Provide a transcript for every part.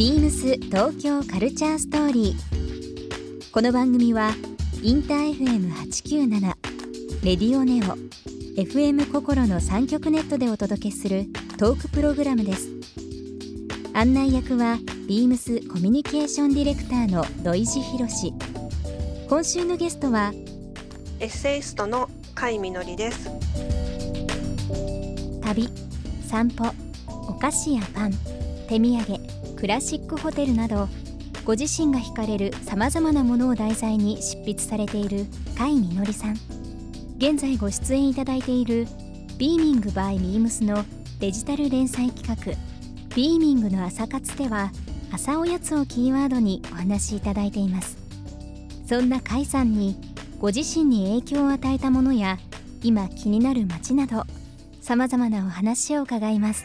ビームス東京カルチャーストーリー。この番組はインター FM897 レディオネオ FM 心の三極ネットでお届けするトークプログラムです。案内役はビームスコミュニケーションディレクターの土井博志。今週のゲストはエッセイストの甲斐みのりです。旅、散歩、お菓子やパン、手土産。クラシックホテルなどご自身が惹かれるさまざまなものを題材に執筆されている甲斐みのりさん。現在ご出演いただいている「ビーミングバイミームスのデジタル連載企画「ビーミングの朝活」では朝おやつをキーワードにお話しいただいています。そんな甲斐さんにご自身に影響を与えたものや今気になる街などさまざまなお話を伺います。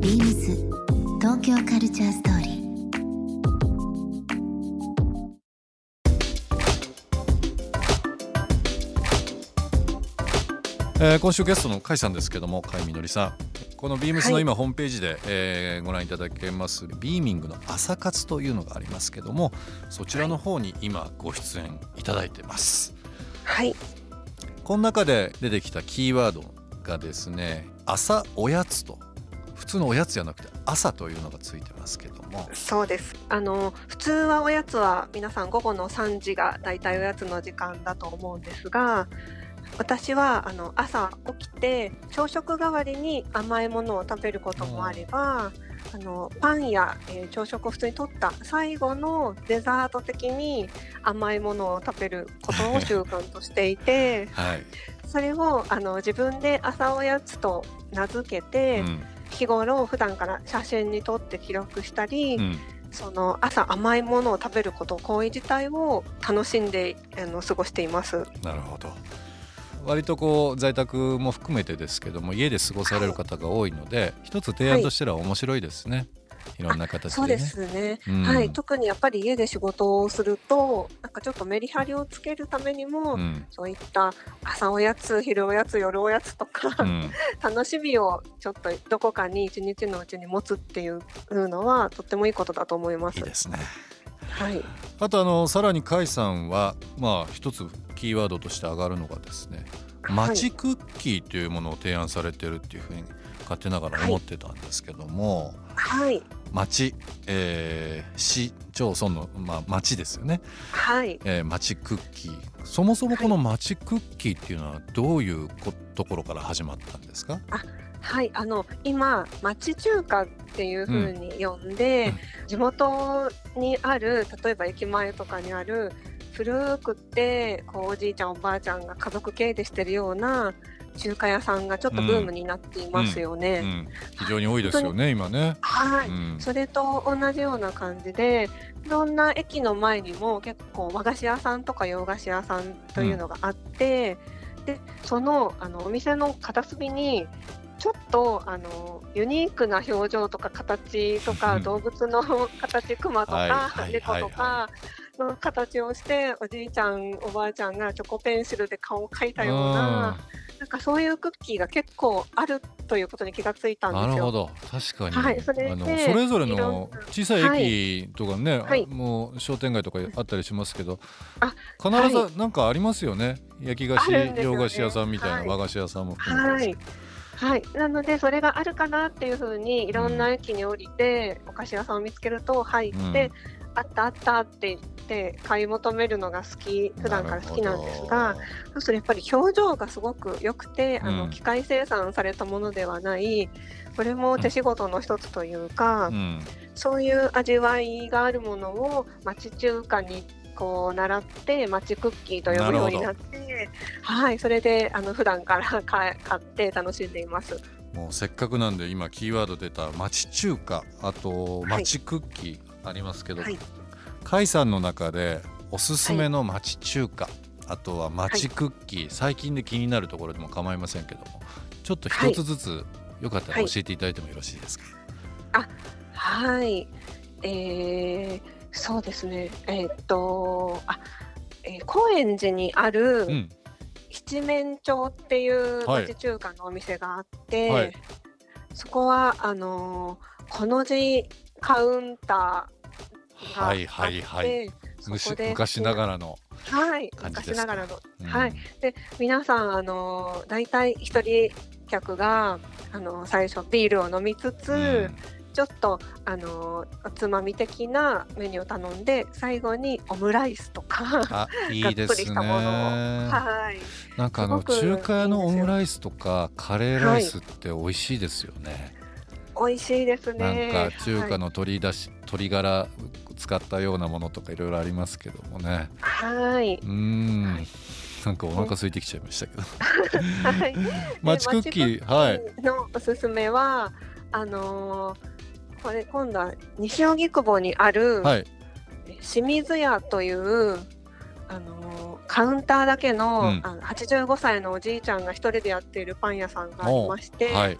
ビームス東京カルチャーストーリー。えー、今週ゲストの甲斐さんですけども甲斐みのりさん。このビームスの今ホームページで、えー、ご覧いただけますビーミングの朝活というのがありますけどもそちらの方に今ご出演いただいてます。はい。この中で出てきたキーワードがですね朝おやつと普通のおやつじゃなくて朝というのがついてますけども。そうです。あの普通はおやつは皆さん午後の3時がだいたいおやつの時間だと思うんですが私はあの朝起きて朝食代わりに甘いものを食べることもあれば、あのパンや、えー、朝食を普通にとった最後のデザート的に甘いものを食べることを習慣としていて、はい、それをあの自分で朝おやつと名付けて、うん日頃普段から写真に撮って記録したり、うん、その朝甘いものを食べること行為自体を楽しんであの過ごしています。なるほど割とこう在宅も含めてですけども家で過ごされる方が多いので、はい、一つ提案としては面白いですね。はいいろんな形で、ね、そうですね、うん、はい。特にやっぱり家で仕事をするとなんかちょっとメリハリをつけるためにも、うん、そういった朝おやつ昼おやつ夜おやつとか、うん、楽しみをちょっとどこかに一日のうちに持つっていうのはとってもいいことだと思います。いいですね。はい、あとあのさらに甲斐さんはまあ一つキーワードとして上がるのがですね街クッキーというものを提案されてるっていうふうに勝手ながら思ってたんですけども、はい、町、えー、市町村の、まあ、町ですよね、はい。えー、町クッキー。そもそもこの町クッキーっていうのはどういうところから始まったんですか？あはい。あの今町中華っていうふうに呼んで、うん。地元にある例えば駅前とかにある古くてこうおじいちゃんおばあちゃんが家族経営でしてるような中華屋さんがちょっとブームになっていますよね。うん。うん。うん、非常に多いですよね、今ね。はい、それと同じような感じで、いろんな駅の前にも結構和菓子屋さんとか洋菓子屋さんというのがあって、でそのあのお店の片隅にちょっとあのユニークな表情とか形とか動物の形クマとか猫とかの形をしておじいちゃんおばあちゃんがチョコペンシルで顔を描いたようななんかそういうクッキーが結構あるということに気がついたんですよ。なるほど。確かに、はい、それあのそれぞれの小さい駅とかね、はい、もう商店街とかあったりしますけど、必ずなんかありますよね、焼き菓子、ね、洋菓子屋さんみたいな、和菓子屋さんも含めて。はい。はい、なのでそれがあるかなっていうふうにいろんな駅に降りて、お菓子屋さんを見つけると入って、うん、あったあったって言って買い求めるのが好き普段から好きなんですがそうするとやっぱり表情がすごく良くて、うん、あの機械生産されたものではないこれも手仕事の一つというか、うん、そういう味わいがあるものを町中華にこう習って町クッキーと呼ぶようになってはいそれであの普段から買って楽しんでいます。もうせっかくなんで今キーワード出た町中華あと町クッキーありますけど、はい、甲斐さんの中でおすすめの町中華、はい、あとは町クッキー、はい、最近で気になるところでも構いませんけどもちょっと一つずつ、よかったら教えていただいてもよろしいですか？あはい。えー、そうですね。えー、っとあ、えー、高円寺にある、うん。七面鳥っていう町中華のお店があって、はい、そこはあのー、この字カウンターがはいはいはい。昔ながらのはい昔ながらの、うん、はい。で皆さんあの大体一人客があの最初ビールを飲みつつ、うん。ちょっとあのおつまみ的なメニューを頼んで最後にオムライスとかいいですね。はい、なんかあの中華屋のオムライスとかカレーライスって美味しいですよね、はい、美味しいですね。なんか中華の鶏だし、はい、鶏ガラ使ったようなものとかいろいろありますけどもね。はい。うん。なんかお腹空いてきちゃいましたけど。はい。マチクッキー、はい。のおすすめは、あのー、これ今度は西荻窪にある、はい、清水屋というあのカウンターだけの,、うん、あの85歳のおじいちゃんが一人でやっているパン屋さんがありまして、はい、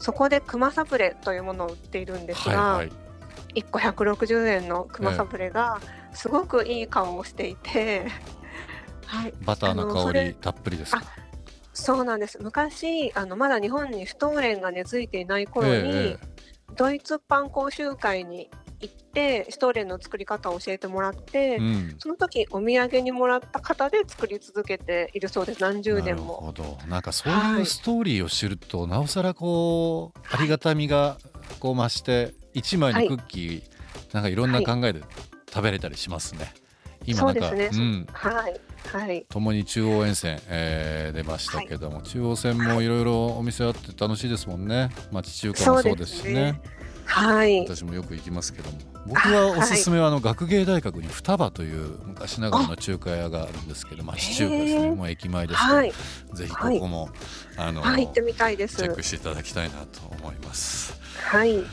そこで熊サブレというものを売っているんですが、はいはい、1個160円の熊サブレがすごくいい顔をしていて、はい、バターの香りたっぷりですか？そうなんです。昔あのまだ日本にシュトーレンが根付いていない頃に、えードイツパン講習会に行ってシュトーレンの作り方を教えてもらって、うん、その時お土産にもらった方で作り続けているそうです何十年も。なるほど。なんかそういうストーリーを知ると、はい、なおさらこうありがたみがこう増して1枚のクッキー、はい、なんかいろんな考えで食べれたりしますね。はい、今なんか、ね、うん、はい。はい、共に中央沿線、えー、出ましたけども、はい、中央線もいろいろお店あって楽しいですもんね。町中華もそうですしね。はい、私もよく行きますけども。僕はおすすめはあの学芸大学に双葉という昔ながらの中華屋があるんですけど町中華ですね。もう駅前ですけど、はい、ぜひここも、あの、行ってみたいです。チェックしていただきたいなと思います。はい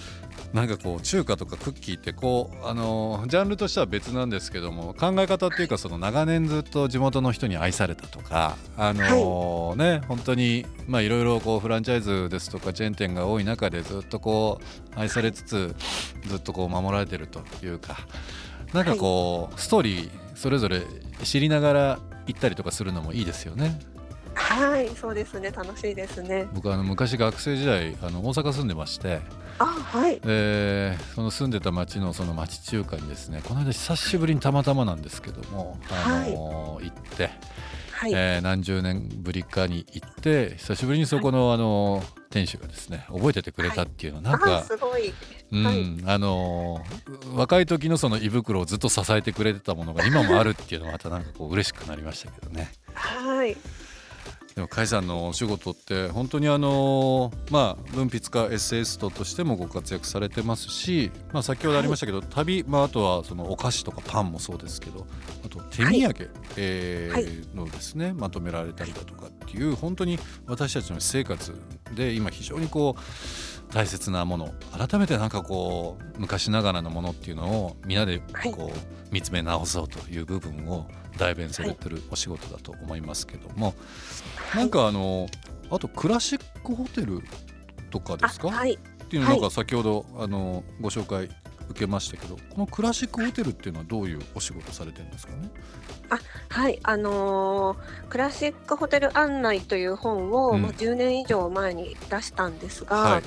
なんかこう中華とかクッキーってこうあのジャンルとしては別なんですけども考え方っていうかその長年ずっと地元の人に愛されたとかあのね本当にまあいろいろこうフランチャイズですとかチェーン店が多い中でずっとこう愛されつつずっとこう守られてるというかなんかこうストーリーそれぞれ知りながら行ったりとかするのもいいですよね。はいそうですね。楽しいですね。僕あの昔学生時代あの大阪住んでましてあはい。でその住んでた町のその町中華にですねこの間久しぶりにたまたまなんですけども、あの、はい、行って、はい、えー、何十年ぶりかに行って久しぶりにそこの、はい、あの店主がですね覚えててくれたっていうの、はい、なんかすごい、うん、あの若い時のその胃袋をずっと支えてくれてたものが今もあるっていうのはまたなんかこう嬉しくなりましたけどね。はいでも甲斐さんのお仕事って本当にあのまあ文筆家エッセイストとしてもご活躍されてますし、まあ、先ほどありましたけど、はい、旅、まあ、あとはそのお菓子とかパンもそうですけどあと手土産、はい、えー、のですね、まとめられたりだとかっていう本当に私たちの私生活で今非常にこう大切なもの。改めてなんかこう昔ながらのものっていうのをみんなでこう見つめ直そうという部分を代弁されてるお仕事だと思いますけども、はい、なんかあのあとクラシックホテルとかですか、はい、っていうのなんか先ほど、あのご紹介受けましたけどこのクラシックホテルっていうのはどういうお仕事されてるんですかね？あはい。あのー、クラシックホテル案内という本を、うん、10年以上前に出したんですが、はい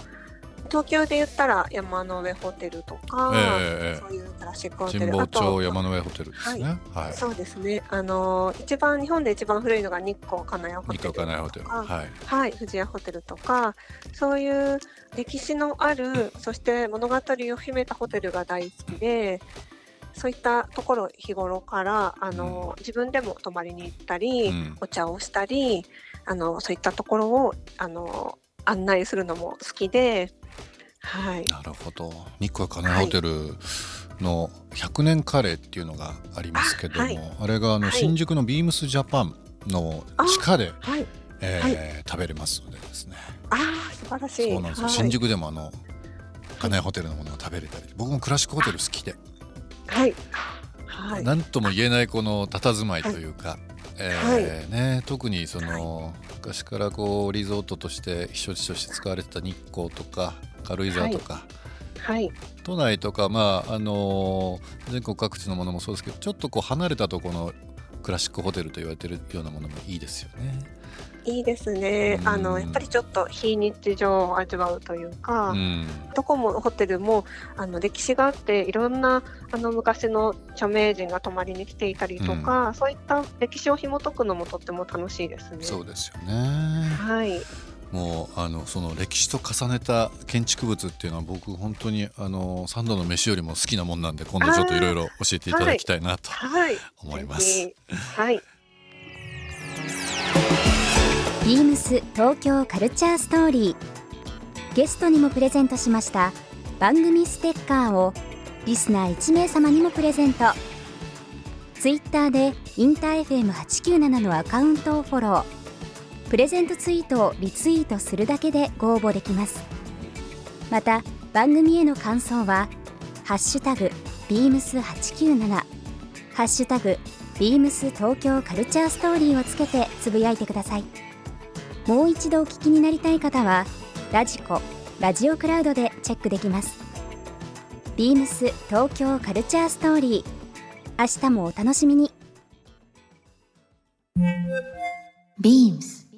東京で言ったら山の上ホテルとか、えー、そういうクラシックホテル神保町山の上ホテルですね、はい、はい、そうですね。あの一番日本で一番古いのが日光金谷ホテルとか。金谷ホテル。はい、はい、富士屋ホテルとか。そういう歴史のあるそして物語を秘めたホテルが大好きでそういったところ日頃からあの、うん、自分でも泊まりに行ったり、うん、お茶をしたりあのそういったところをあの案内するのも好きではい、なるほど。日光金谷ホテルの100年カレーっていうのがありますけども、はい、あれがあの新宿のビームスジャパンの地下で、はい、えー、はい、食べれますのでですね。ああ素晴らしい。そうなんですよ、はい、新宿でもあの金谷ホテルのものを食べれたり僕もクラシックホテル好きで。はい。はい、なんとも言えないこの佇まいというか、はい、えー、ね、特にその、昔からこうリゾートとして避暑地として使われてた日光とか軽井沢とか、はい、都内とか、まああのー、全国各地のものもそうですけどちょっとこう離れたところのクラシックホテルと言われてるようなものもいいですよね。いいですね、あのやっぱりちょっと非日常を味わうというか、うん、どこもホテルもあの歴史があっていろんなあの昔の著名人が泊まりに来ていたりとか、うん、そういった歴史を紐解くのもとっても楽しいですね。そうですよね。はいもうあのその歴史と重ねた建築物っていうのは僕本当にあの三度の飯よりも好きなもんなんで今度ちょっといろいろ教えていただきたいなと思います。はい、はい。ビームス東京カルチャーストーリーゲストにもプレゼントしました番組ステッカーをリスナー1名様にもプレゼントツイッターでインター FM897 のアカウントをフォロープレゼントツイートをリツイートするだけでご応募できます。また番組への感想は「ハッシュタグビームス897」ハッシュタグビームス東京カルチャーストーリーをつけてつぶやいてください。もう一度お聞きになりたい方はラジコラジオクラウドでチェックできます。ビームス東京カルチャーストーリー。明日もお楽しみに。ビームス。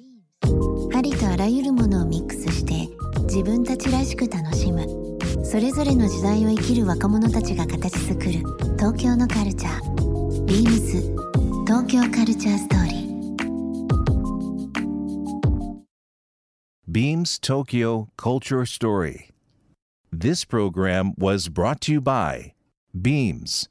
りとあらゆるものをミックスして自分たちらしく楽しむそれぞれの時代を生きる若者たちが形作る東京のカルチャービームス東京カルチャーストーリー Beams Tokyo Culture Story. This program was brought to you by Beams.